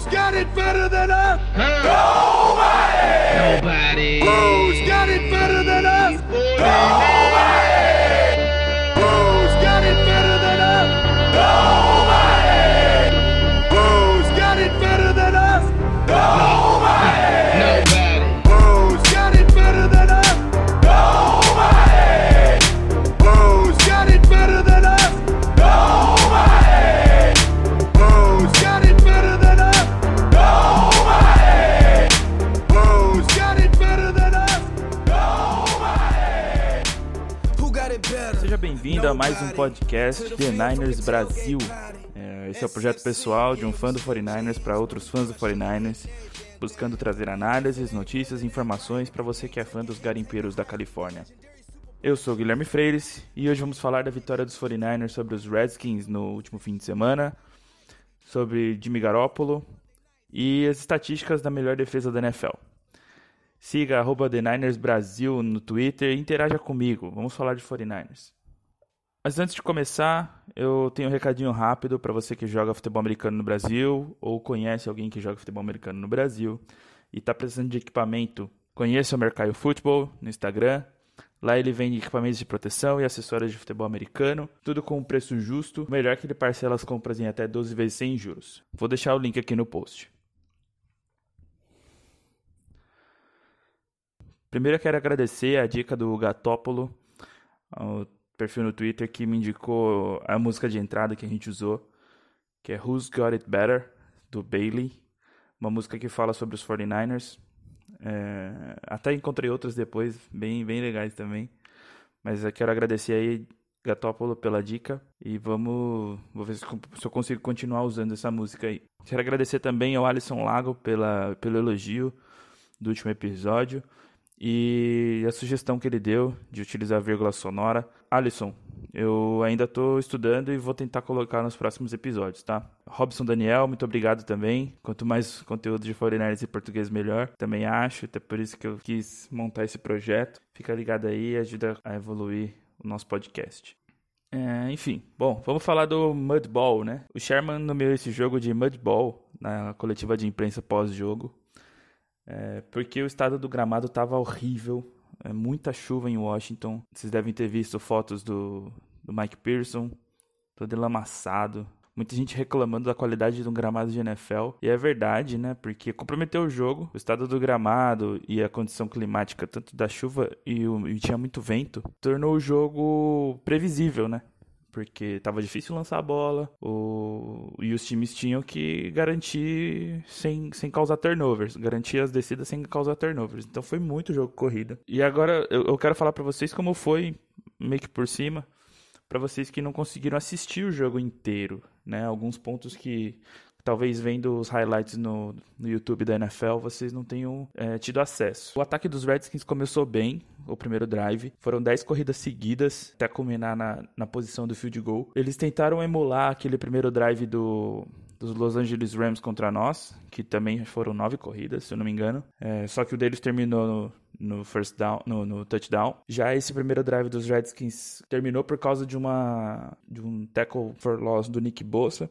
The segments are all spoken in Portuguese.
Who's got it better than us? Nobody. Who's podcast The Niners Brasil. É, esse é o projeto pessoal de um fã do 49ers para outros fãs do 49ers, buscando trazer análises, notícias e informações para você que é fã dos garimpeiros da Califórnia. Eu sou Guilherme Freires e hoje vamos falar da vitória dos 49ers sobre os Redskins no último fim de semana, sobre Jimmy Garoppolo e as estatísticas da melhor defesa da NFL. Siga arroba The Niners Brasil no Twitter e interaja comigo. Vamos falar de 49ers. Mas antes de começar, eu tenho um recadinho rápido para você que joga futebol americano no Brasil ou conhece alguém que joga futebol americano no Brasil e está precisando de equipamento. Conheça o Mercado Futebol no Instagram. Lá ele vende equipamentos de proteção e acessórios de futebol americano, tudo com um preço justo, melhor que ele parcela as compras em até 12 vezes sem juros. Vou deixar o link aqui no post. Primeiro eu quero agradecer a dica do Gatópolo, perfil no Twitter que me indicou a música de entrada que a gente usou, que é Who's Got It Better, do Bailey. Uma música que fala sobre os 49ers. É, até encontrei outras depois, bem, bem legais também. Mas eu quero agradecer aí, Gatópolo, pela dica. E vamos. Vou ver se, se eu consigo continuar usando essa música aí. Quero agradecer também ao Alisson Lago pela, pelo elogio do último episódio. E a sugestão que ele deu de utilizar a vírgula sonora. Alisson, eu ainda estou estudando e vou tentar colocar nos próximos episódios, tá? Robson Daniel, muito obrigado também. Quanto mais conteúdo de 49ers em português, melhor. Também acho, até por isso que eu quis montar esse projeto. Fica ligado aí ajuda a evoluir o nosso podcast. É, enfim, bom, vamos falar do Mudball, né? O Sherman nomeou esse jogo de Mudball na coletiva de imprensa pós-jogo. É, porque o estado do gramado estava horrível, é, muita chuva em Washington. Vocês devem ter visto fotos do, do Mike Pearson, todo lamaçado. Muita gente reclamando da qualidade de um gramado de NFL. E é verdade, né? Porque comprometeu o jogo, o estado do gramado e a condição climática, tanto da chuva e, o, e tinha muito vento, tornou o jogo previsível, né? Porque estava difícil lançar a bola o... e os times tinham que garantir sem, sem causar turnovers, garantir as descidas sem causar turnovers. Então foi muito jogo corrida. E agora eu, eu quero falar para vocês como foi, meio que por cima, para vocês que não conseguiram assistir o jogo inteiro, né? Alguns pontos que talvez vendo os highlights no, no YouTube da NFL vocês não tenham é, tido acesso. O ataque dos Redskins começou bem, o primeiro drive. Foram 10 corridas seguidas até culminar na, na posição do field goal. Eles tentaram emular aquele primeiro drive do, dos Los Angeles Rams contra nós, que também foram nove corridas, se eu não me engano. É, só que o deles terminou no, no first down, no, no, touchdown. Já esse primeiro drive dos Redskins terminou por causa de uma de um tackle for loss do Nick Bosa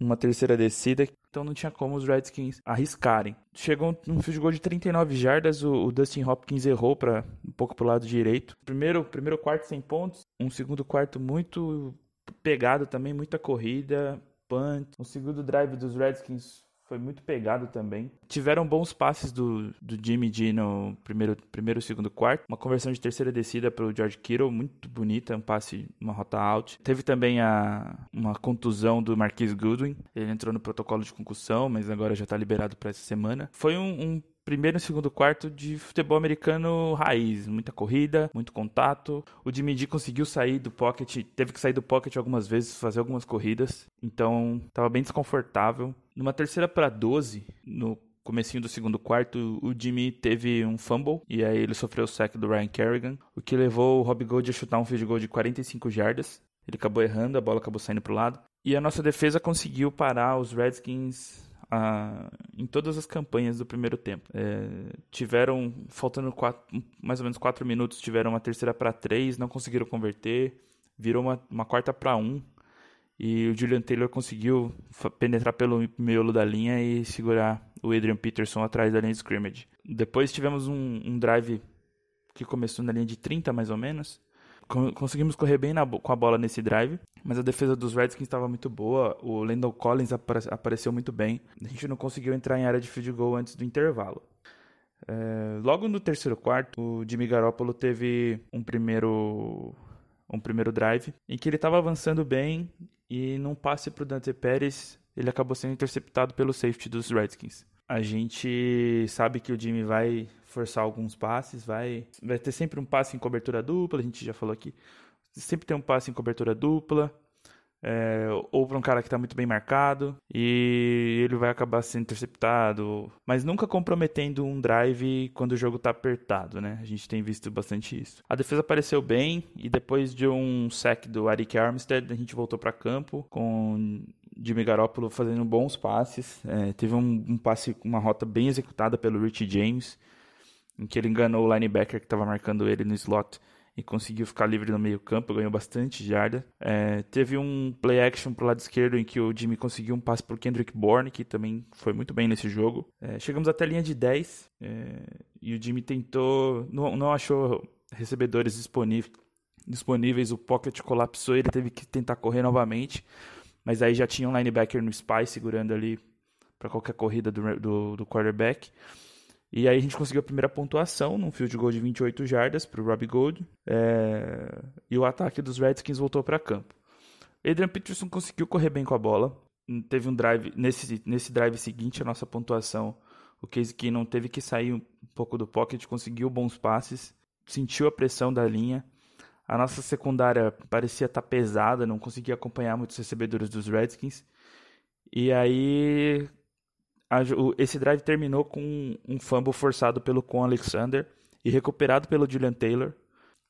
numa terceira descida, então não tinha como os Redskins arriscarem. Chegou um field goal de 39 jardas, o, o Dustin Hopkins errou para um pouco pro lado direito. Primeiro, primeiro quarto sem pontos, um segundo quarto muito pegado também, muita corrida, punt. Um segundo drive dos Redskins foi muito pegado também. Tiveram bons passes do, do Jimmy G no primeiro, primeiro segundo quarto. Uma conversão de terceira descida para o George Kittle, muito bonita, um passe, uma rota out. Teve também a, uma contusão do Marquise Goodwin. Ele entrou no protocolo de concussão, mas agora já está liberado para essa semana. Foi um, um primeiro e segundo quarto de futebol americano raiz. Muita corrida, muito contato. O Jimmy G conseguiu sair do pocket, teve que sair do pocket algumas vezes, fazer algumas corridas. Então, estava bem desconfortável. Numa terceira para 12, no comecinho do segundo quarto, o Jimmy teve um fumble e aí ele sofreu o sack do Ryan Kerrigan, o que levou o Robbie Gold a chutar um field goal de 45 jardas. Ele acabou errando, a bola acabou saindo para o lado. E a nossa defesa conseguiu parar os Redskins ah, em todas as campanhas do primeiro tempo. É, tiveram, faltando quatro, mais ou menos 4 minutos, tiveram uma terceira para 3, não conseguiram converter, virou uma, uma quarta para 1. E o Julian Taylor conseguiu penetrar pelo miolo da linha e segurar o Adrian Peterson atrás da linha de scrimmage. Depois tivemos um, um drive que começou na linha de 30 mais ou menos. Conseguimos correr bem na, com a bola nesse drive, mas a defesa dos Redskins estava muito boa. O Landon Collins apare, apareceu muito bem. A gente não conseguiu entrar em área de field goal antes do intervalo. É, logo no terceiro quarto, o Jimmy Garoppolo teve um primeiro um primeiro drive em que ele estava avançando bem e num passe para o Dante Pérez ele acabou sendo interceptado pelo safety dos Redskins. A gente sabe que o Jimmy vai forçar alguns passes, vai, vai ter sempre um passe em cobertura dupla, a gente já falou aqui. Sempre tem um passe em cobertura dupla é, ou para um cara que está muito bem marcado e ele vai acabar sendo interceptado, mas nunca comprometendo um drive quando o jogo está apertado, né? A gente tem visto bastante isso. A defesa apareceu bem e depois de um sack do Arik Armstead, a gente voltou para campo com Jimmy Garoppolo fazendo bons passes. É, teve um, um passe, uma rota bem executada pelo Rich James, em que ele enganou o linebacker que estava marcando ele no slot e conseguiu ficar livre no meio campo, ganhou bastante jarda. É, teve um play action pro lado esquerdo em que o Jimmy conseguiu um passe pro Kendrick Bourne, que também foi muito bem nesse jogo. É, chegamos até a linha de 10 é, e o Jimmy tentou, não, não achou recebedores disponíveis, disponíveis, o pocket colapsou, ele teve que tentar correr novamente, mas aí já tinha um linebacker no spy segurando ali para qualquer corrida do, do, do quarterback. E aí a gente conseguiu a primeira pontuação num field goal de 28 jardas para o Robbie Gold. É... E o ataque dos Redskins voltou para campo. Adrian Peterson conseguiu correr bem com a bola. Teve um drive. Nesse, nesse drive seguinte, a nossa pontuação. O Case não teve que sair um pouco do pocket, conseguiu bons passes, sentiu a pressão da linha. A nossa secundária parecia estar tá pesada, não conseguia acompanhar muitos recebedores dos Redskins. E aí esse drive terminou com um fumble forçado pelo Con Alexander e recuperado pelo Julian Taylor.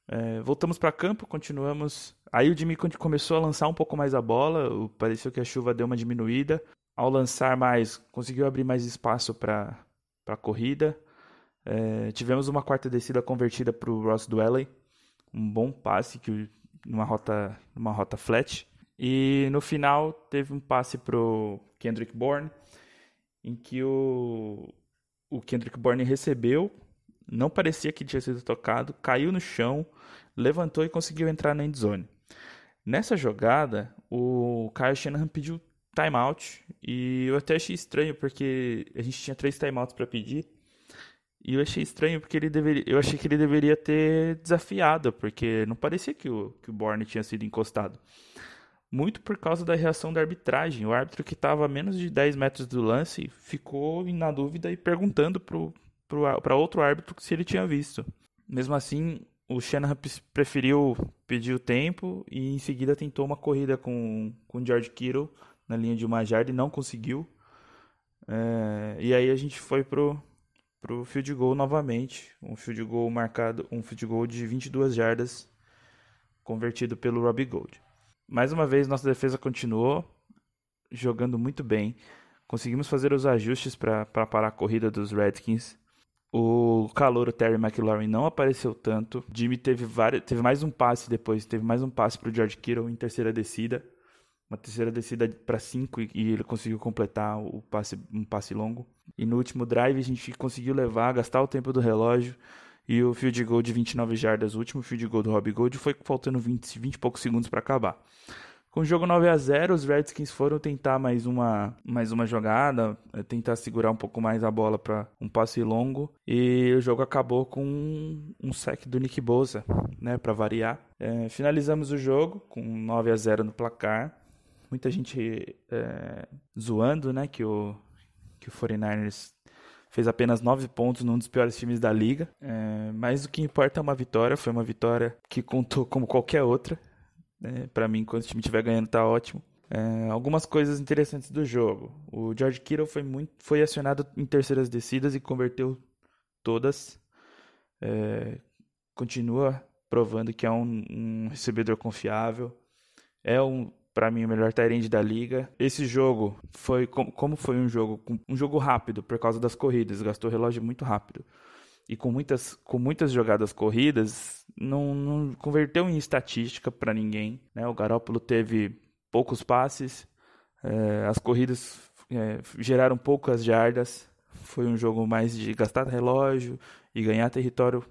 É, voltamos para campo, continuamos. Aí o Jimmy começou a lançar um pouco mais a bola, pareceu que a chuva deu uma diminuída. Ao lançar mais, conseguiu abrir mais espaço para a corrida. É, tivemos uma quarta descida convertida para o Ross Dwelley, um bom passe que numa rota, numa rota flat. E no final teve um passe para o Kendrick Bourne, em que o, o Kendrick Bourne recebeu, não parecia que tinha sido tocado, caiu no chão, levantou e conseguiu entrar na endzone. Nessa jogada, o Kyle Shanahan pediu timeout e eu até achei estranho porque a gente tinha três timeouts para pedir. E eu achei estranho porque ele deveria, eu achei que ele deveria ter desafiado, porque não parecia que o, que o Bourne tinha sido encostado muito por causa da reação da arbitragem. O árbitro que estava a menos de 10 metros do lance ficou na dúvida e perguntando para outro árbitro se ele tinha visto. Mesmo assim, o Shanahan preferiu pedir o tempo e em seguida tentou uma corrida com o George Kittle na linha de uma jarda e não conseguiu. É, e aí a gente foi pro, pro field goal novamente, um field goal marcado, um field goal de 22 jardas convertido pelo Robbie Gold. Mais uma vez, nossa defesa continuou jogando muito bem. Conseguimos fazer os ajustes para parar a corrida dos Redskins. O calouro Terry McLaurin não apareceu tanto. Jimmy teve, várias, teve mais um passe depois, teve mais um passe para o George Kittle em terceira descida. Uma terceira descida para 5 e, e ele conseguiu completar o passe, um passe longo. E no último drive a gente conseguiu levar, gastar o tempo do relógio. E o field goal de 29 jardas, o último field goal do Robbie Gold, foi faltando 20, 20 e poucos segundos para acabar. Com o jogo 9 a 0 os Redskins foram tentar mais uma, mais uma jogada, eh, tentar segurar um pouco mais a bola para um passe longo. E o jogo acabou com um, um sec do Nick Bosa, né, para variar. É, finalizamos o jogo com 9 a 0 no placar. Muita gente é, zoando né, que, o, que o 49ers fez apenas 9 pontos num dos piores times da liga. É, mas o que importa é uma vitória. Foi uma vitória que contou como qualquer outra. É, para mim, quando o time estiver ganhando, tá ótimo. É, algumas coisas interessantes do jogo. O George Kittle foi, muito, foi acionado em terceiras descidas e converteu todas. É, continua provando que é um, um recebedor confiável. É um, para mim o melhor Tyrande da liga. Esse jogo foi como foi um jogo um jogo rápido por causa das corridas, gastou relógio muito rápido. E com muitas com muitas jogadas corridas, não, não converteu em estatística para ninguém, né? O Garoppolo teve poucos passes, é, as corridas é, geraram poucas jardas. Foi um jogo mais de gastar relógio e ganhar território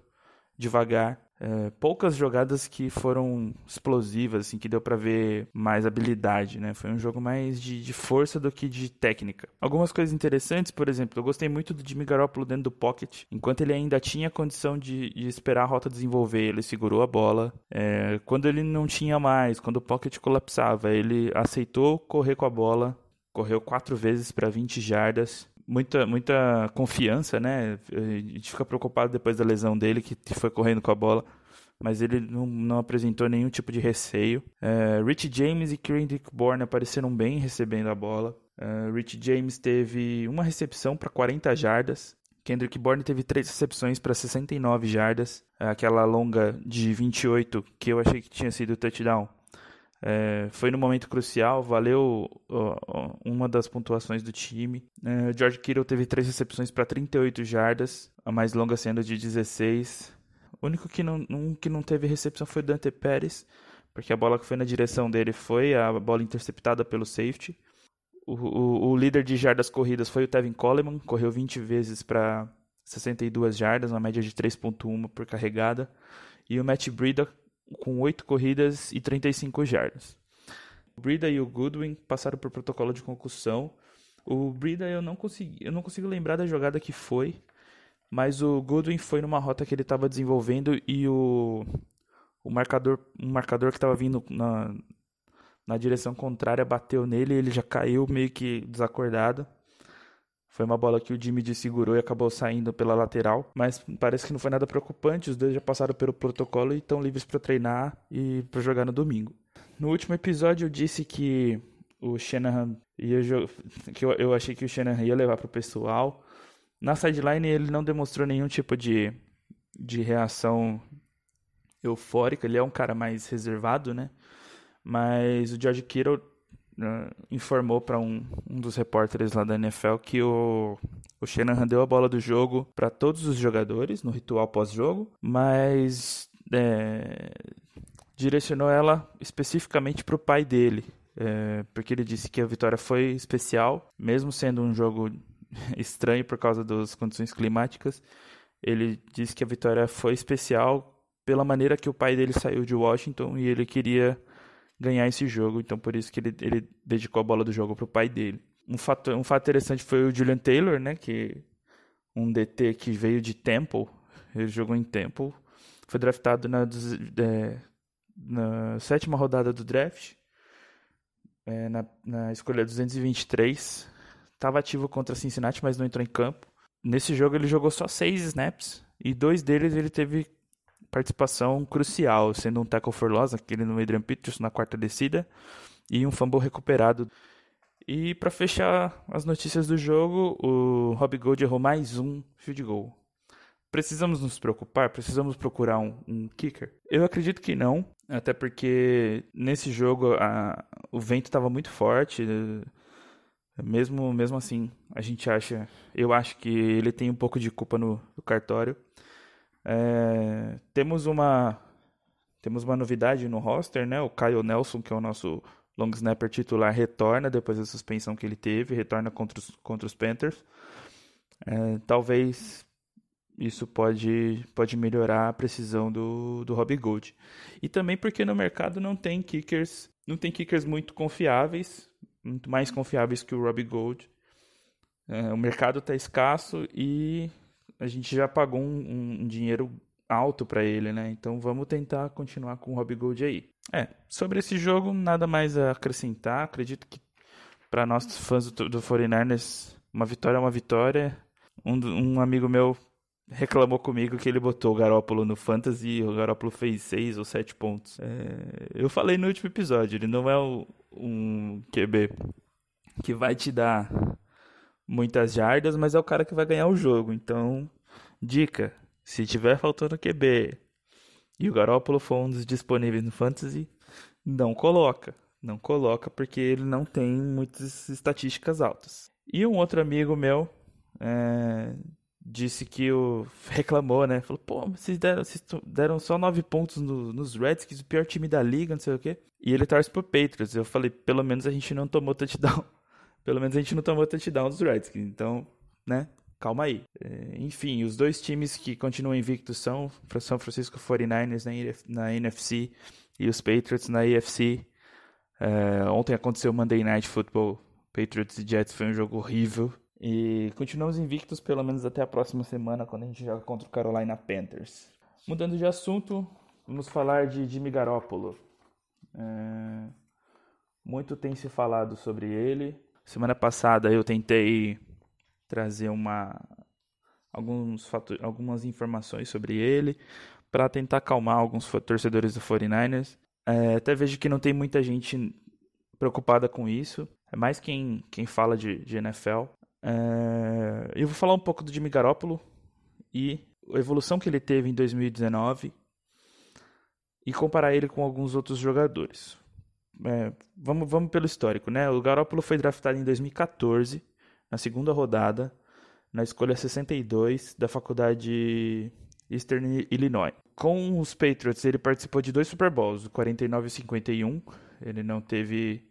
devagar. É, poucas jogadas que foram explosivas, assim, que deu para ver mais habilidade, né? Foi um jogo mais de, de, força do que de técnica. Algumas coisas interessantes, por exemplo, eu gostei muito do Jimmy Garoppolo dentro do pocket. Enquanto ele ainda tinha condição de, de esperar a rota desenvolver, ele segurou a bola. É, quando ele não tinha mais, quando o pocket colapsava, ele aceitou correr com a bola. Correu quatro vezes para 20 jardas muita, muita confiança, né? A gente fica preocupado depois da lesão dele, que foi correndo com a bola. Mas ele não, não apresentou nenhum tipo de receio. É, Rich James e Kendrick Bourne apareceram bem recebendo a bola. É, Rich James teve uma recepção para 40 jardas. Kendrick Bourne teve três recepções para 69 jardas. É, aquela longa de 28 que eu achei que tinha sido touchdown é, foi no momento crucial, valeu uma das pontuações do time. É, George Kittle teve três recepções para 38 jardas, a mais longa sendo de 16. O único que não, um que não teve recepção foi Dante Pérez, porque a bola que foi na direção dele foi a bola interceptada pelo safety. O, o, o líder de jardas corridas foi o Tevin Coleman, correu 20 vezes para 62 jardas, uma média de 3.1 por carregada. E o Matt Breida com 8 corridas e 35 jardas. O Brida e o Goodwin passaram por protocolo de concussão. O Brida eu não consegui, eu não consigo lembrar da jogada que foi, mas o Goodwin foi numa rota que ele estava desenvolvendo e o, o marcador, um marcador que estava vindo na, na direção contrária bateu nele, ele já caiu meio que desacordado. Foi uma bola que o Jimmy D segurou e acabou saindo pela lateral, mas parece que não foi nada preocupante. Os dois já passaram pelo protocolo e estão livres para treinar e para jogar no domingo. No último episódio eu disse que o Shanahan ia que eu, eu achei que o Shanahan ia levar para o pessoal. Na sideline ele não demonstrou nenhum tipo de, de reação eufórica, ele é um cara mais reservado, né? Mas o George Kittle uh, informou para um, um dos repórteres lá da NFL que o, o Shanahan deu a bola do jogo para todos os jogadores no ritual pós-jogo, mas é, direcionou ela especificamente para o pai dele, é, porque ele disse que a vitória foi especial, mesmo sendo um jogo estranho por causa das condições climáticas. Ele disse que a vitória foi especial pela maneira que o pai dele saiu de Washington e ele queria ganhar esse jogo. Então, por isso que ele, ele dedicou a bola do jogo para o pai dele. Um fato, um fato interessante foi o Julian Taylor, né? Que um DT que veio de Temple. Ele jogou em Temple. Foi draftado na, é, na sétima rodada do draft. É, na, na escolha 223. Estava ativo contra Cincinnati, mas não entrou em campo. Nesse jogo ele jogou só seis snaps. E dois deles ele teve participação crucial, sendo um tackle for loss, aquele no Adrian Peterson na quarta descida, e um fumble recuperado. E para fechar as notícias do jogo, o Rob Gold errou mais um field goal. Precisamos nos preocupar? Precisamos procurar um, um kicker? Eu acredito que não, até porque nesse jogo a, o vento estava muito forte. Mesmo, mesmo assim, a gente acha, eu acho que ele tem um pouco de culpa no, no cartório. É, temos uma temos uma novidade no roster, né? O Kyle Nelson, que é o nosso long snapper titular, retorna depois da suspensão que ele teve, retorna contra os, contra os Panthers. É, talvez isso pode, pode melhorar a precisão do, do Robbie Gold. E também porque no mercado não tem kickers, não tem kickers muito confiáveis, muito mais confiáveis que o Robbie Gold. É, o mercado está escasso e a gente já pagou um, um dinheiro alto para ele, né? Então vamos tentar continuar com o Robbie Gold aí. É, sobre esse jogo, nada mais a acrescentar. Acredito que para nós fãs do, do 49ers, uma vitória é uma vitória. Um, um amigo meu reclamou comigo que ele botou o Garópolo no Fantasy e o Garópolo fez 6 ou 7 pontos. É, eu falei no último episódio, ele não é o, um QB que vai te dar muitas jardas, mas é o cara que vai ganhar o jogo. Então, dica: se tiver faltando QB e o Garópolo for um dos disponíveis no Fantasy, não coloca. Não coloca porque ele não tem muitas estatísticas altas. E um outro amigo meu é, disse que o reclamou, né? Falou, pô, vocês deram, vocês deram só nove pontos no, nos Redskins, o pior time da liga, não sei o quê. E ele torce pro Patriots. Eu falei, pelo menos a gente não tomou touchdown. Pelo menos a gente não tomou touchdown dos Redskins. Então, né? Calma aí. É, enfim, os dois times que continuam invictos são São Francisco 49ers na, na NFC e os Patriots na AFC. É, ontem aconteceu o Monday Night Football. Patriots e Jets foi um jogo horrível. E continuamos invictos pelo menos até a próxima semana, quando a gente joga contra o Carolina Panthers. Mudando de assunto, vamos falar de Jimmy Garoppolo. É... Muito tem se falado sobre ele. Semana passada eu tentei trazer uma, alguns fator, algumas informações sobre ele para tentar acalmar alguns torcedores do 49ers. É, até vejo que não tem muita gente preocupada com isso. É mais quem, quem fala de, de NFL. É, eu vou falar um pouco do Jimmy Garoppolo e a evolução que ele teve em 2019 e comparar ele com alguns outros jogadores. É, vamos, vamos pelo histórico, né? O Garoppolo foi draftado em 2014, na segunda rodada, na escolha 62 da faculdade Eastern Illinois. Com os Patriots, ele participou de dois Super Bowls, o 49 e 51. Ele não teve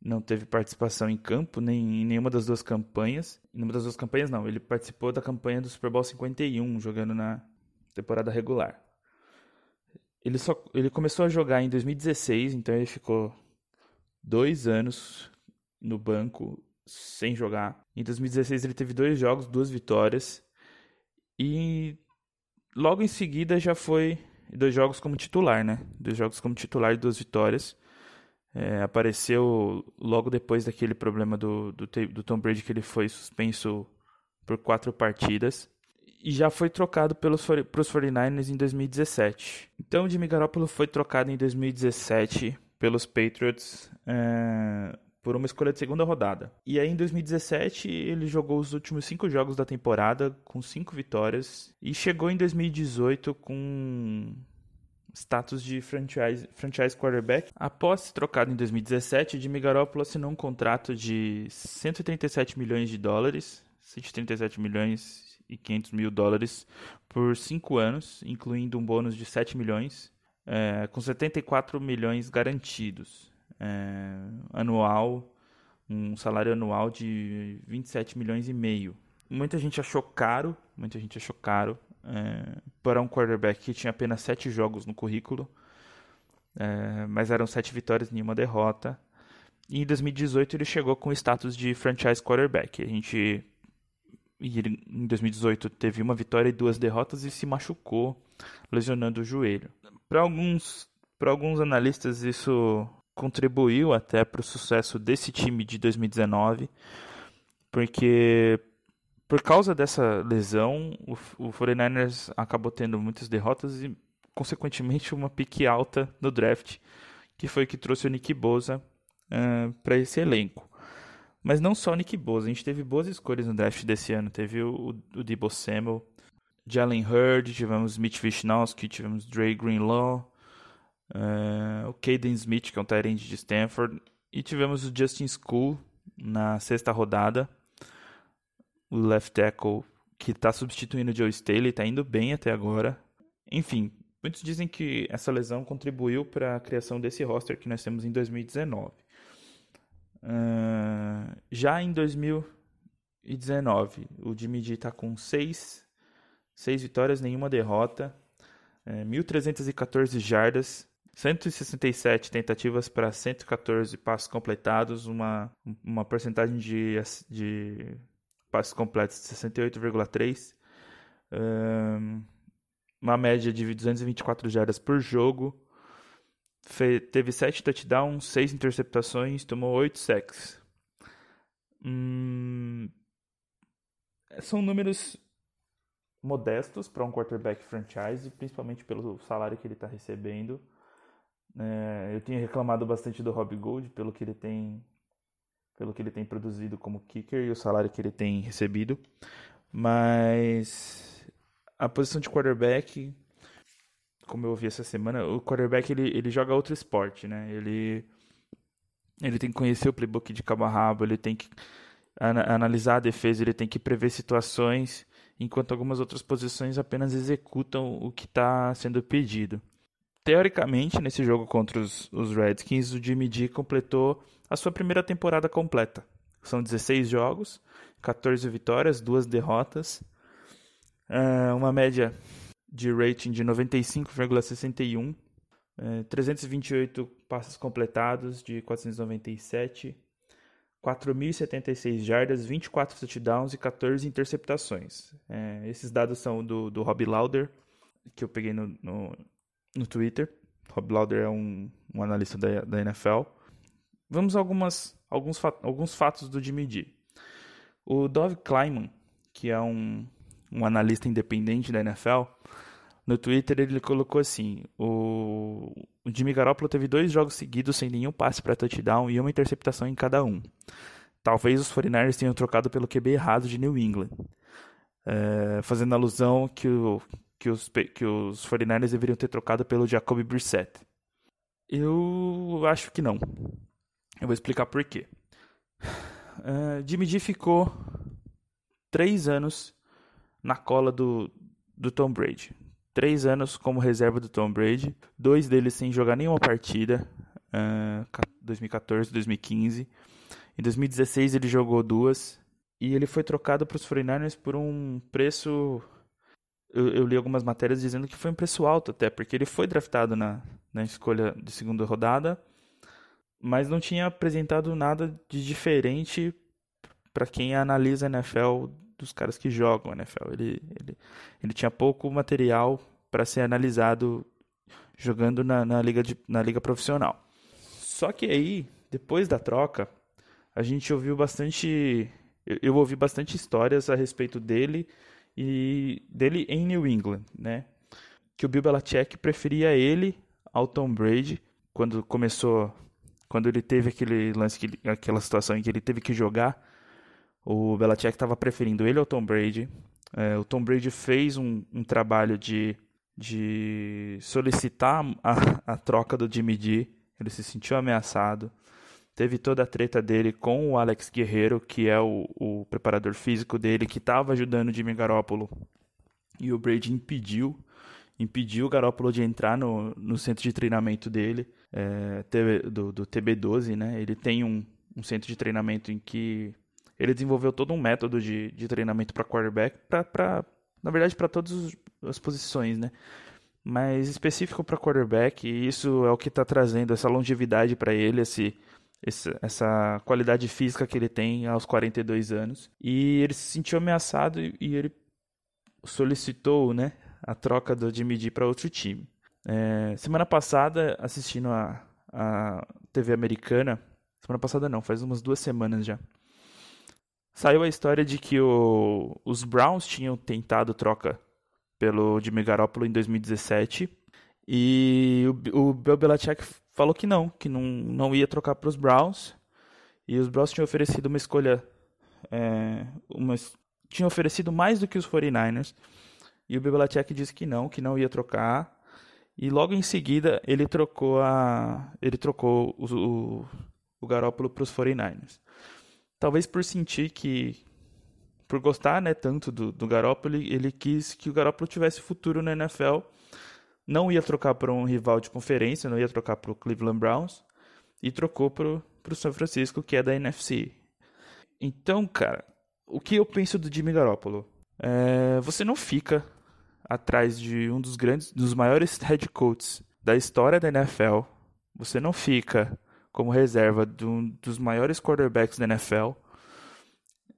não teve participação em campo, nem em nenhuma das duas campanhas. Em nenhuma das duas campanhas, não. Ele participou da campanha do Super Bowl 51, jogando na temporada regular. Ele, só, ele começou a jogar em 2016, então ele ficou dois anos no banco sem jogar. Em 2016 ele teve dois jogos, duas vitórias. E logo em seguida já foi dois jogos como titular, né? Dois jogos como titular e duas vitórias. É, apareceu logo depois daquele problema do, do, do, Tom Brady que ele foi suspenso por quatro partidas e já foi trocado pelos para os 49ers em 2017. Então o Jimmy Garoppolo foi trocado em 2017 pelos Patriots é, por uma escolha de segunda rodada. E aí em 2017 ele jogou os últimos cinco jogos da temporada com cinco vitórias e chegou em 2018 com status de franchise, franchise quarterback. Após ser trocado em 2017, Jimmy Garoppolo assinou um contrato de 137 milhões de dólares, 137 milhões e 500 mil dólares por 5 anos, incluindo um bônus de 7 milhões, é, com 74 milhões garantidos é, anual, um salário anual de 27 milhões e meio. Muita gente achou caro, muita gente achou caro, é, para um quarterback que tinha apenas sete jogos no currículo, é, mas eram sete vitórias e nenhuma derrota. E em 2018 ele chegou com o status de franchise quarterback. A gente e ele, em 2018 teve uma vitória e duas derrotas e se machucou, lesionando o joelho. Para alguns, alguns analistas isso contribuiu até para o sucesso desse time de 2019, porque por causa dessa lesão, o, o 49ers acabou tendo muitas derrotas e, consequentemente, uma pique alta no draft, que foi o que trouxe o Nick Bosa uh, para esse elenco. Mas não só Nick Bosa, a gente teve boas escolhas no draft desse ano. Teve o, o Debo Samuel, Jalen Hurd, tivemos Mitch Wisnowski, tivemos Dre Greenlaw, uh, o Caden Smith, que é um Tyrande de Stanford, e tivemos o Justin School na sexta rodada o left tackle que está substituindo o Joe Staley, está indo bem até agora. Enfim, muitos dizem que essa lesão contribuiu para a criação desse roster que nós temos em 2019. Já em 2019, o Jimmy G está com 6 seis, vitórias, nenhuma derrota, é, 1.314 jardas, 167 tentativas para 114 passos completados, uma, uma porcentagem de, de passes completos de 68,3. Um, uma média de 224 jardas por jogo. Teve 7 touchdowns, 6 interceptações, tomou 8 sacks. Hum, são números modestos para um quarterback franchise, principalmente pelo salário que ele está recebendo. É, eu tinha reclamado bastante do Rob Gold pelo que ele tem pelo que ele tem produzido como kicker e o salário que ele tem recebido. Mas a posição de quarterback, como eu ouvi essa semana, o quarterback ele, ele joga outro esporte, né? Ele, ele tem que conhecer o playbook de cabo a rabo, ele tem que analisar a defesa, ele tem que prever situações enquanto algumas outras posições apenas executam o que está sendo pedido. Teoricamente, nesse jogo contra os, os Redskins, o Jimmy G completou a sua primeira temporada completa. São 16 jogos, 14 vitórias, duas derrotas, uh, uma média de rating de 95,61, uh, 328 passes completados de 497, 4.076 jardas, 24 touchdowns e 14 interceptações. Uh, esses dados são do, do Rob Lauder, que eu peguei no, no, no Twitter. Rob Lauder é um, um analista da, da NFL. Vamos a algumas, alguns, alguns fatos do Jimmy G. O Dov Kleiman, que é um, um analista independente da NFL, no Twitter ele colocou assim: o, Jimmy Garoppolo teve dois jogos seguidos sem nenhum passe para touchdown e uma interceptação em cada um. Talvez os 49ers tenham trocado pelo QB errado de New England, é, fazendo alusão que, o, que, os, que os 49ers deveriam ter trocado pelo Jacoby Brissett. Eu acho que não. Eu vou explicar por quê. Uh, Jimmy G ficou três anos na cola do, do Tom Brady. Três anos como reserva do Tom Brady. Dois deles sem jogar nenhuma partida. Uh, 2014, 2015. Em 2016 ele jogou duas. E ele foi trocado para os 49ers por um preço. Eu, eu, li algumas matérias dizendo que foi um preço alto até, porque ele foi draftado na, na escolha de segunda rodada mas não tinha apresentado nada de diferente para quem analisa a NFL dos caras que jogam NFL. Ele, ele, ele tinha pouco material para ser analisado jogando na, na, liga de, na liga profissional. Só que aí, depois da troca, a gente ouviu bastante. Eu, eu ouvi bastante histórias a respeito dele e dele em New England, né? Que o Bill Belichick preferia ele ao Tom Brady quando começou quando ele teve aquele lance, que, aquela situação em que ele teve que jogar, o Belichick estava preferindo ele ao Tom Brady. É, o Tom Brady fez um, um trabalho de, de solicitar a, a, troca do Jimmy D. Ele se sentiu ameaçado. Teve toda a treta dele com o Alex Guerreiro, que é o, o preparador físico dele, que estava ajudando o Jimmy Garoppolo. E o Brady impediu impediu o Garoppolo de entrar no, no centro de treinamento dele, é, do, do TB12, né? Ele tem um, um centro de treinamento em que ele desenvolveu todo um método de, de treinamento para quarterback, para na verdade para todas as posições, né? Mas específico para quarterback, e isso é o que está trazendo essa longevidade para ele, esse, esse, essa qualidade física que ele tem aos 42 anos. E ele se sentiu ameaçado e, e ele solicitou, né, a troca do Jimmy G para outro time. É, semana passada, assistindo a, a TV americana, semana passada não, faz umas duas semanas já, saiu a história de que o, os Browns tinham tentado troca pelo Jimmy Garoppolo em 2017 e o, o Bill Belichick falou que não, que não, não ia trocar para os Browns e os Browns tinham oferecido uma escolha, é, uma, tinham oferecido mais do que os 49ers e o Belichick disse que não, que não ia trocar. E logo em seguida ele trocou a ele trocou o, o, o Garópolo para os 49ers. Talvez por sentir que por gostar, né, tanto do, do Garópolo, ele quis que o Garópolo tivesse futuro na NFL. Não ia trocar para um rival de conferência, não ia trocar para o Cleveland Browns e trocou para o São Francisco, que é da NFC. Então, cara, o que eu penso do Jimmy Garoppolo? É, você não fica atrás de um dos grandes, dos maiores head coaches da história da NFL. Você não fica como reserva de um dos maiores quarterbacks da NFL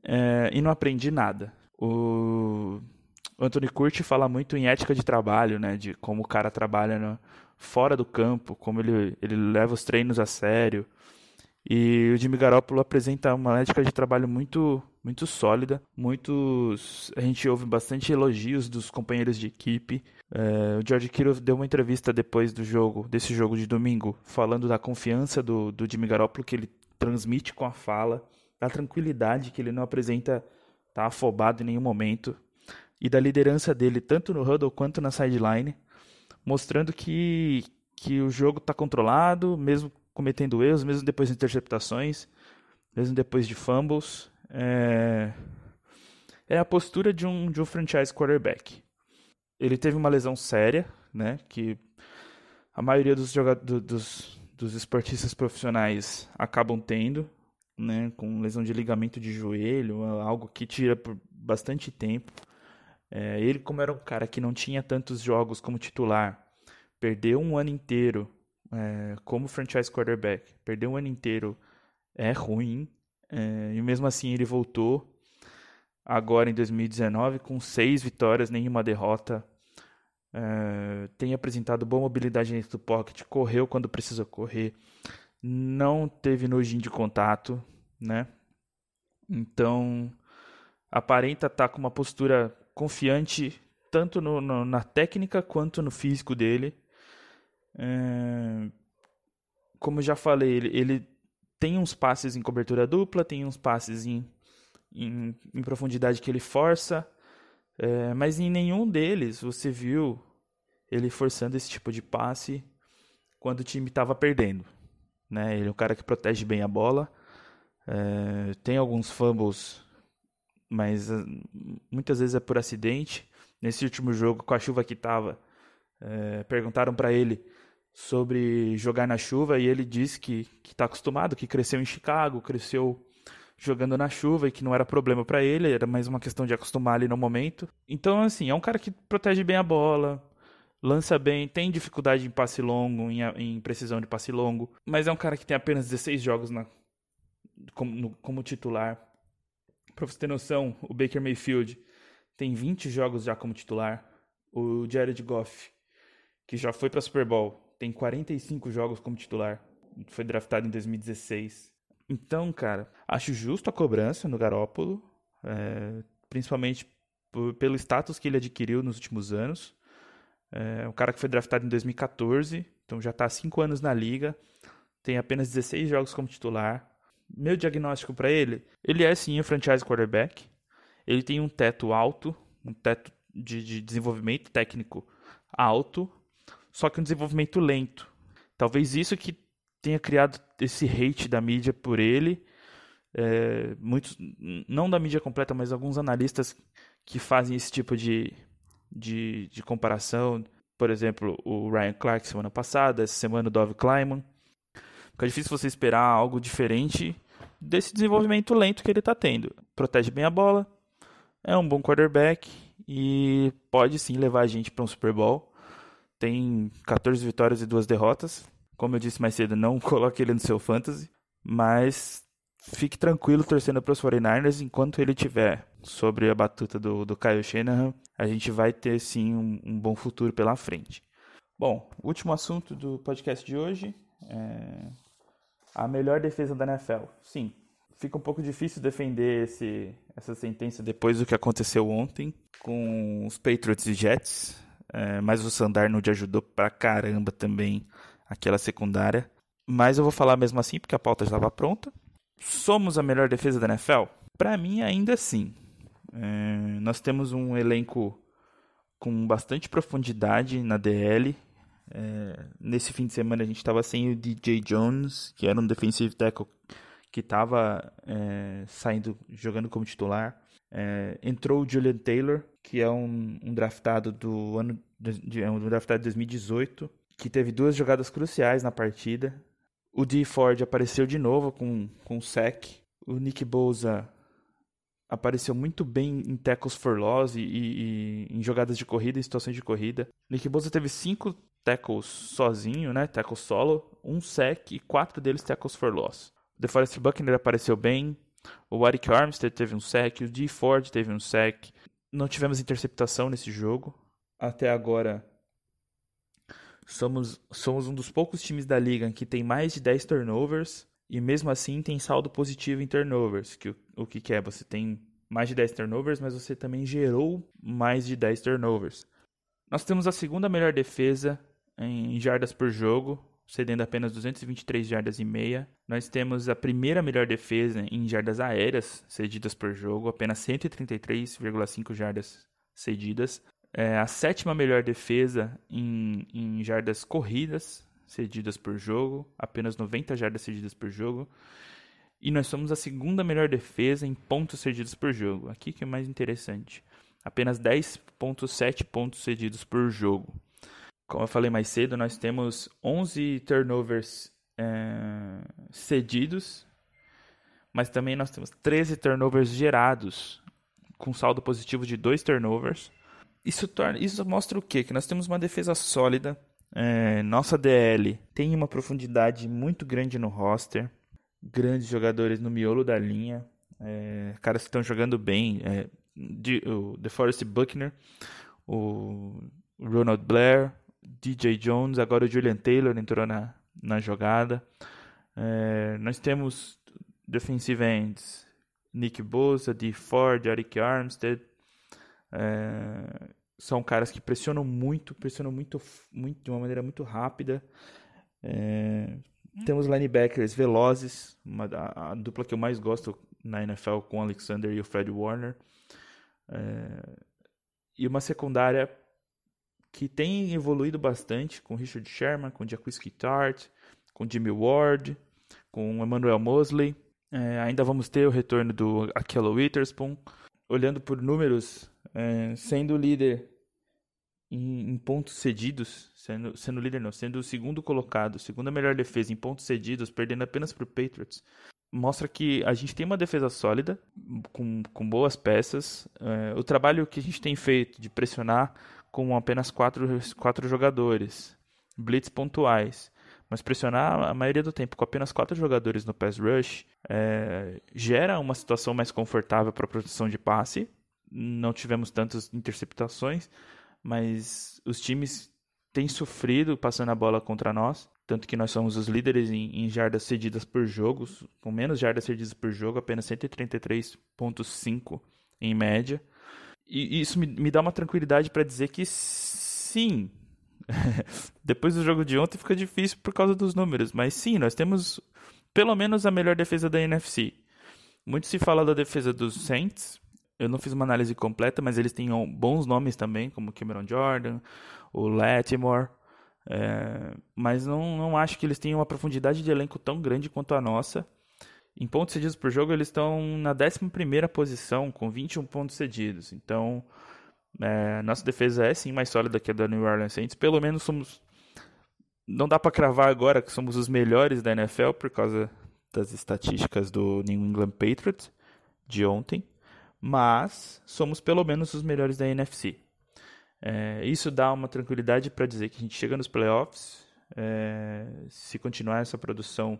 é, e não aprende nada. O Anthony Curti fala muito em ética de trabalho, né, de como o cara trabalha no, fora do campo, como ele, ele leva os treinos a sério. E o Jimmy Garoppolo apresenta uma ética de trabalho muito muito sólida. Muitos. A gente ouve bastante elogios dos companheiros de equipe. É, o George Kittle deu uma entrevista depois do jogo, desse jogo de domingo, falando da confiança do, do Jimmy Garoppolo que ele transmite com a fala, da tranquilidade que ele não apresenta, tá afobado em nenhum momento, e da liderança dele, tanto no huddle quanto na sideline, mostrando que, que o jogo está controlado, mesmo cometendo erros, mesmo depois de interceptações, mesmo depois de fumbles. É... é a postura de um, de um franchise quarterback. Ele teve uma lesão séria, né? Que a maioria dos, jogadores, dos, dos esportistas profissionais acabam tendo, né? Com lesão de ligamento de joelho, algo que tira por bastante tempo. É, ele, como era um cara que não tinha tantos jogos como titular, perdeu um ano inteiro é, como franchise quarterback, perdeu um ano inteiro é ruim. É, e mesmo assim ele voltou agora em 2019 com seis vitórias, nenhuma derrota. É, tem apresentado boa mobilidade dentro do pocket, correu quando precisou correr, não teve nojinho de contato, né? Então aparenta estar tá com uma postura confiante tanto no, no, na técnica quanto no físico dele. É, como eu já falei, ele, ele tem uns passes em cobertura dupla, tem uns passes em, em, em profundidade que ele força, é, mas em nenhum deles você viu ele forçando esse tipo de passe quando o time estava perdendo. Né? Ele é um cara que protege bem a bola, é, tem alguns fumbles, mas é, muitas vezes é por acidente. Nesse último jogo, com a chuva que estava, é, perguntaram para ele sobre jogar na chuva e ele disse que está acostumado, que cresceu em Chicago, cresceu jogando na chuva e que não era problema para ele, era mais uma questão de acostumar ali no momento. Então, assim, é um cara que protege bem a bola, lança bem, tem dificuldade em passe longo, em, em precisão de passe longo, mas é um cara que tem apenas 16 jogos na, como, no, como titular. Pra você ter noção, o Baker Mayfield tem 20 jogos já como titular. O Jared Goff, que já foi para Super Bowl, tem 45 jogos como titular. Foi draftado em 2016. Então, cara, acho justo a cobrança no Garópolo, é, principalmente pelo status que ele adquiriu nos últimos anos. É um cara que foi draftado em 2014, então já está há 5 anos na liga, tem apenas 16 jogos como titular. Meu diagnóstico para ele, ele é sim um franchise quarterback. Ele tem um teto alto, um teto de, de desenvolvimento técnico alto, só que um desenvolvimento lento. Talvez isso que tenha criado esse hate da mídia por ele. É, muitos, não da mídia completa, mas alguns analistas que fazem esse tipo de, de, de comparação. Por exemplo, o Ryan Clark semana passada, essa semana o Dove Kleiman. Fica difícil você esperar algo diferente desse desenvolvimento lento que ele está tendo. Protege bem a bola, é um bom quarterback e pode sim levar a gente para um Super Bowl tem 14 vitórias e duas derrotas. Como eu disse mais cedo, não coloque ele no seu fantasy, mas fique tranquilo torcendo para os 49ers enquanto ele tiver sobre a batuta do, do Kyle Shanahan. A gente vai ter sim um, um bom futuro pela frente. Bom, último assunto do podcast de hoje é a melhor defesa da NFL. Sim, fica um pouco difícil defender esse, essa sentença depois do que aconteceu ontem com os Patriots e Jets. É, mas o Sandarnold ajudou pra caramba também aquela secundária. Mas eu vou falar mesmo assim, porque a pauta já estava pronta. Somos a melhor defesa da NFL? Para mim, ainda sim. É, nós temos um elenco com bastante profundidade na DL. É, nesse fim de semana a gente estava sem o DJ Jones, que era um defensive tackle que estava é, saindo, jogando como titular. É, entrou o Julian Taylor, que é um, um draftado do ano de, é um draftado de 2018, que teve duas jogadas cruciais na partida. O D Ford apareceu de novo com com sec. O Nick Bosa apareceu muito bem em tackles for loss e, e, e em jogadas de corrida, em situações de corrida. Nick Bosa teve cinco tackles sozinho, né? Tackles solo, um sec e quatro deles tackles for loss. O DeForest Buckner apareceu bem. O Warwick Armstead teve um sec, o D Ford teve um sec. Não tivemos interceptação nesse jogo. Até agora somos, somos um dos poucos times da liga que tem mais de 10 turnovers e mesmo assim tem saldo positivo em turnovers. Que, o que, que é? Você tem mais de 10 turnovers, mas você também gerou mais de 10 turnovers. Nós temos a segunda melhor defesa em jardas por jogo, cedendo apenas 223 jardas e meia. Nós temos a primeira melhor defesa em jardas aéreas cedidas por jogo, apenas 133,5 jardas cedidas. É a sétima melhor defesa em, em jardas corridas cedidas por jogo, apenas 90 jardas cedidas por jogo. E nós somos a segunda melhor defesa em pontos cedidos por jogo. Aqui que é mais interessante. Apenas 10.7 pontos cedidos por jogo. Como eu falei mais cedo, nós temos 11 turnovers é, cedidos, mas também nós temos 13 turnovers gerados, com saldo positivo de 2 turnovers. Isso, torna, isso mostra o quê? Que nós temos uma defesa sólida. É, nossa DL tem uma profundidade muito grande no roster. Grandes jogadores no miolo da linha. É, caras que estão jogando bem. É, de, o DeForest Buckner, o Ronald Blair, DJ Jones, agora o Julian Taylor entrou na, na jogada. É, nós temos defensive ends Nick Bosa, D. Ford, Eric Armstead. É, são caras que pressionam muito, pressionam muito, muito de uma maneira muito rápida. É, temos linebackers velozes, uma, a, a, dupla que eu mais gosto na NFL com o Alexander e o Fred Warner. É, e uma secundária que tem evoluído bastante com Richard Sherman, com Jacquisky Tart, com Jimmy Ward, com Emmanuel Mosley. É, ainda vamos ter o retorno do Akello Witherspoon. Olhando por números, é, sendo líder em, em, pontos cedidos, sendo, sendo líder não, sendo o segundo colocado, segunda melhor defesa em pontos cedidos, perdendo apenas para o Patriots, mostra que a gente tem uma defesa sólida, com, com boas peças. É, o trabalho que a gente tem feito de pressionar com apenas quatro, quatro jogadores, blitz pontuais, mas pressionar a maioria do tempo com apenas quatro jogadores no pass rush é, gera uma situação mais confortável para a proteção de passe. Não tivemos tantas interceptações, mas os times têm sofrido passando a bola contra nós. Tanto que nós somos os líderes em, em jardas cedidas por jogo, com menos jardas cedidas por jogo, apenas 133,5 em média. E isso me, me dá uma tranquilidade para dizer que sim. Depois do jogo de ontem fica difícil por causa dos números, mas sim, nós temos pelo menos a melhor defesa da NFC. Muito se fala da defesa dos Saints. Eu não fiz uma análise completa, mas eles têm bons nomes também, como Cameron Jordan, o Latimore. É, mas não, não acho que eles tenham uma profundidade de elenco tão grande quanto a nossa. Em pontos cedidos por jogo, eles estão na 11 posição, com 21 pontos cedidos. Então, é, nossa defesa é sim mais sólida que a da New Orleans Saints. Pelo menos somos. Não dá para cravar agora que somos os melhores da NFL por causa das estatísticas do New England Patriots de ontem. Mas somos pelo menos os melhores da NFC. É, isso dá uma tranquilidade para dizer que a gente chega nos playoffs. É, se continuar essa produção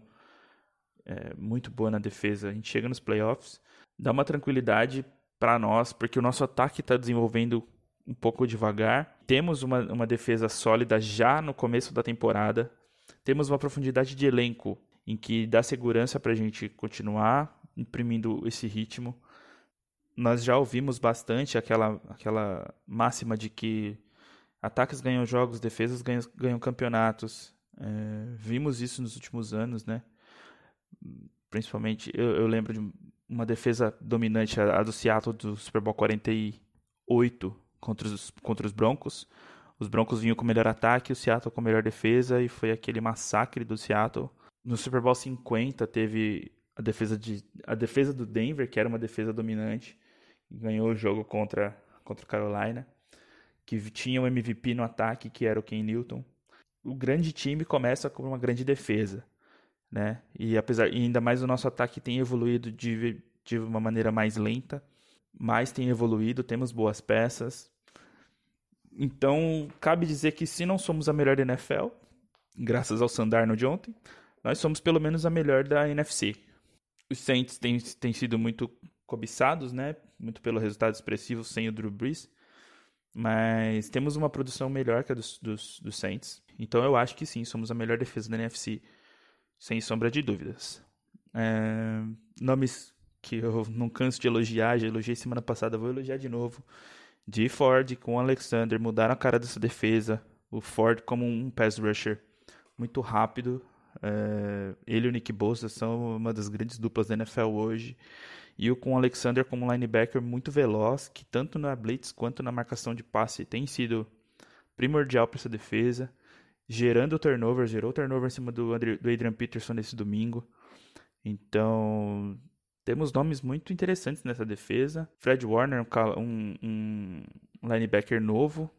é, muito boa na defesa. A gente chega nos playoffs, dá uma tranquilidade para nós, porque o nosso ataque está desenvolvendo um pouco devagar. Temos uma, uma defesa sólida já no começo da temporada. Temos uma profundidade de elenco em que dá segurança para a gente continuar imprimindo esse ritmo. Nós já ouvimos bastante aquela, aquela máxima de que ataques ganham jogos, defesas ganham, ganham campeonatos. É, vimos isso nos últimos anos, né? Principalmente, eu, eu, lembro de uma defesa dominante, a, a, do Seattle do Super Bowl 48 contra os, contra os Broncos. Os Broncos vinham com o melhor ataque, o Seattle com a melhor defesa, e foi aquele massacre do Seattle. No Super Bowl 50 teve a defesa, de, a defesa do Denver, que era uma defesa dominante, ganhou o jogo contra, contra Carolina, que tinha um MVP no ataque, que era o Ken Newton. O grande time começa com uma grande defesa né? E apesar e ainda mais o nosso ataque tem evoluído de, de uma maneira mais lenta, mas tem evoluído, temos boas peças. Então, cabe dizer que se não somos a melhor da NFL, graças ao Sandarno de ontem, nós somos pelo menos a melhor da NFC. Os Saints têm, têm sido muito cobiçados, né? Muito pelo resultado expressivo sem o Drew Brees. Mas temos uma produção melhor que a dos, dos, dos Saints. Então eu acho que sim, somos a melhor defesa da NFC sem sombra de dúvidas. É, nomes que eu não canso de elogiar, já elogiei semana passada, vou elogiar de novo. De Ford com o Alexander mudaram a cara dessa defesa. O Ford como um pass rusher muito rápido. É, ele e o Nick Bosa são uma das grandes duplas da NFL hoje. E o com o Alexander como linebacker muito veloz, que tanto na blitz quanto na marcação de passe tem sido primordial para essa defesa gerando turnover, gerou turnover em cima do, do Adrian Peterson nesse domingo. Então, temos nomes muito interessantes nessa defesa. Fred Warner, um, um, linebacker novo,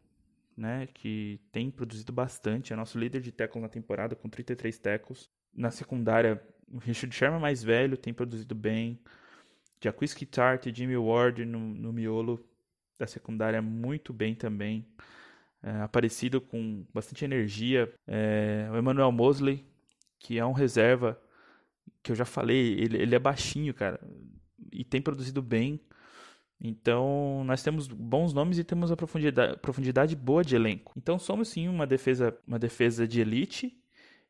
né, que tem produzido bastante. É nosso líder de tackles na temporada, com 33 tackles. Na secundária, o Richard Sherman mais velho tem produzido bem. Jaquiski Tart e Jimmy Ward no, no miolo da secundária muito bem também. É, aparecido com bastante energia. É, o Emmanuel Mosley, que é um reserva, que eu já falei, ele, ele é baixinho, cara, e tem produzido bem. Então, nós temos bons nomes e temos uma profundidade, profundidade boa de elenco. Então, somos sim uma defesa, uma defesa de elite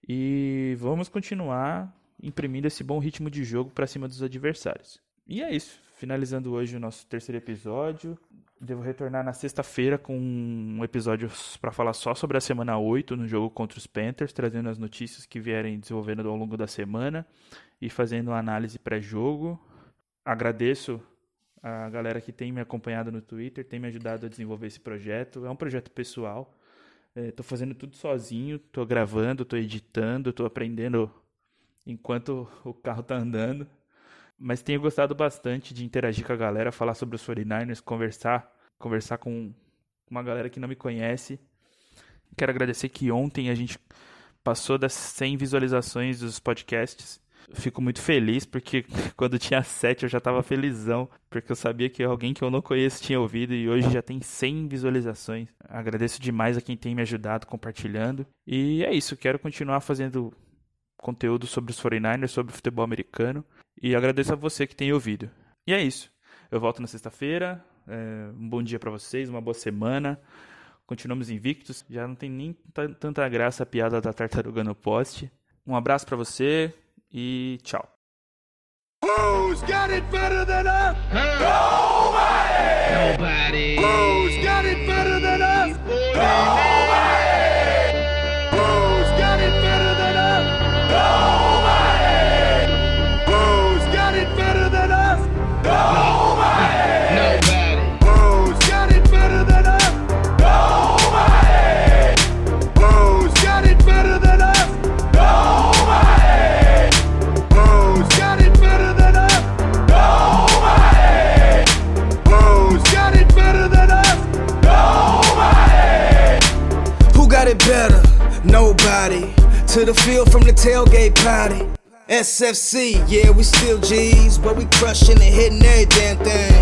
e vamos continuar imprimindo esse bom ritmo de jogo para cima dos adversários. E é isso. Finalizando hoje o nosso terceiro episódio. Devo retornar na sexta-feira com um episódio para falar só sobre a semana 8 no jogo contra os Panthers, trazendo as notícias que vierem desenvolvendo ao longo da semana e fazendo uma análise pré-jogo. Agradeço a galera que tem me acompanhado no Twitter, tem me ajudado a desenvolver esse projeto. É um projeto pessoal. Estou é, fazendo tudo sozinho, estou gravando, estou editando, estou aprendendo enquanto o carro está andando. Mas tenho gostado bastante de interagir com a galera, falar sobre os 49ers, conversar, conversar com uma galera que não me conhece. Quero agradecer que ontem a gente passou das 100 visualizações dos podcasts. Fico muito feliz porque quando tinha 7 eu já estava felizão, porque eu sabia que alguém que eu não conheço tinha ouvido e hoje já tem 100 visualizações. Agradeço demais a quem tem me ajudado compartilhando. E é isso, quero continuar fazendo conteúdo sobre os 49ers, sobre o futebol americano. E agradeço a você que tem ouvido. E é isso. Eu volto na sexta-feira. É, um bom dia para vocês, uma boa semana. Continuamos invictos. Já não tem nem tanta graça a piada da tartaruga no poste. Um abraço para você e tchau. Who's got it better than us? To the field from the tailgate party. SFC, yeah, we still G's, but we crushing and hitting every damn thing.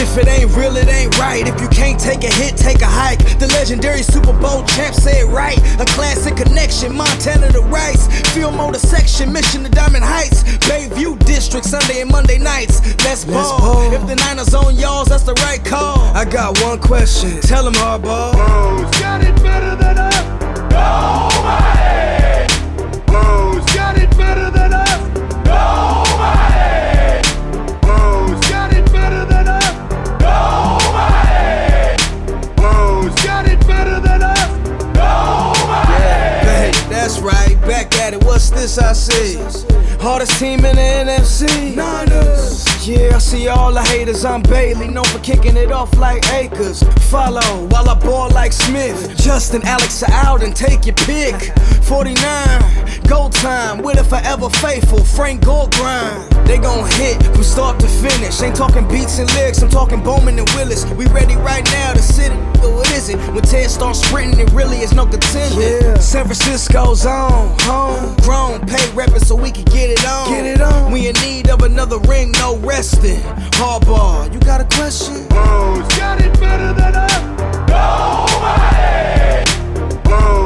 If it ain't real, it ain't right. If you can't take a hit, take a hike. The legendary Super Bowl champ said right. A classic connection, Montana to Rice. Field motor section, mission to Diamond Heights. Bayview District, Sunday and Monday nights. Let's ball. ball. If the Niners on y'all's, that's the right call. I got one question. Tell them hardball. Who's got it better than us? Who's got it better than us? Nobody! Who's got it better than us? Nobody! Who's got it better than us? Nobody. Hey, that's right, back at it. What's this I see? Hardest team in the NFC. Niners. Yeah, I see all the haters. I'm Bailey, known for kicking it off like Akers. Follow while I ball like Smith. Justin, Alex, are out and take your pick. 49, go time, with it forever faithful, Frank Gore grind. They gon' hit from start to finish. Ain't talking beats and lyrics, I'm talking Bowman and Willis. We ready right now to sit it. What is it? When Ted starts sprinting, it really is no contender. Yeah. San Francisco's on, home, grown, pay rapping so we can get it on. Get it on. We in need of another ring, no resting. Hardball, you got a question? Who's got it better than us? Nobody. Who's